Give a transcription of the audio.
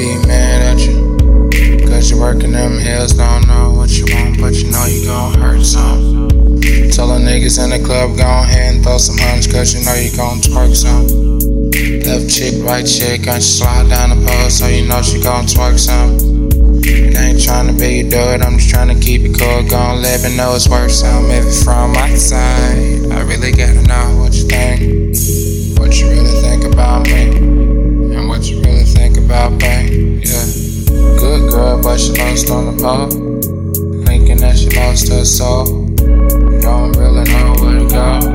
be mad at you. Cause you're working them hills, don't know what you want, but you know you gon' hurt some. Tell the niggas in the club, go ahead and throw some hunch, cause you know you gon' twerk some. Left chick, right chick, and she slide down the pole, so you know she gon' twerk some. And I ain't tryna be your dude, I'm just tryna keep it cool. Gon' live and know it's worth some. If it's from my side, I really gotta know. that lost on the pole. Thinking that she lost her soul. Don't really know where to go.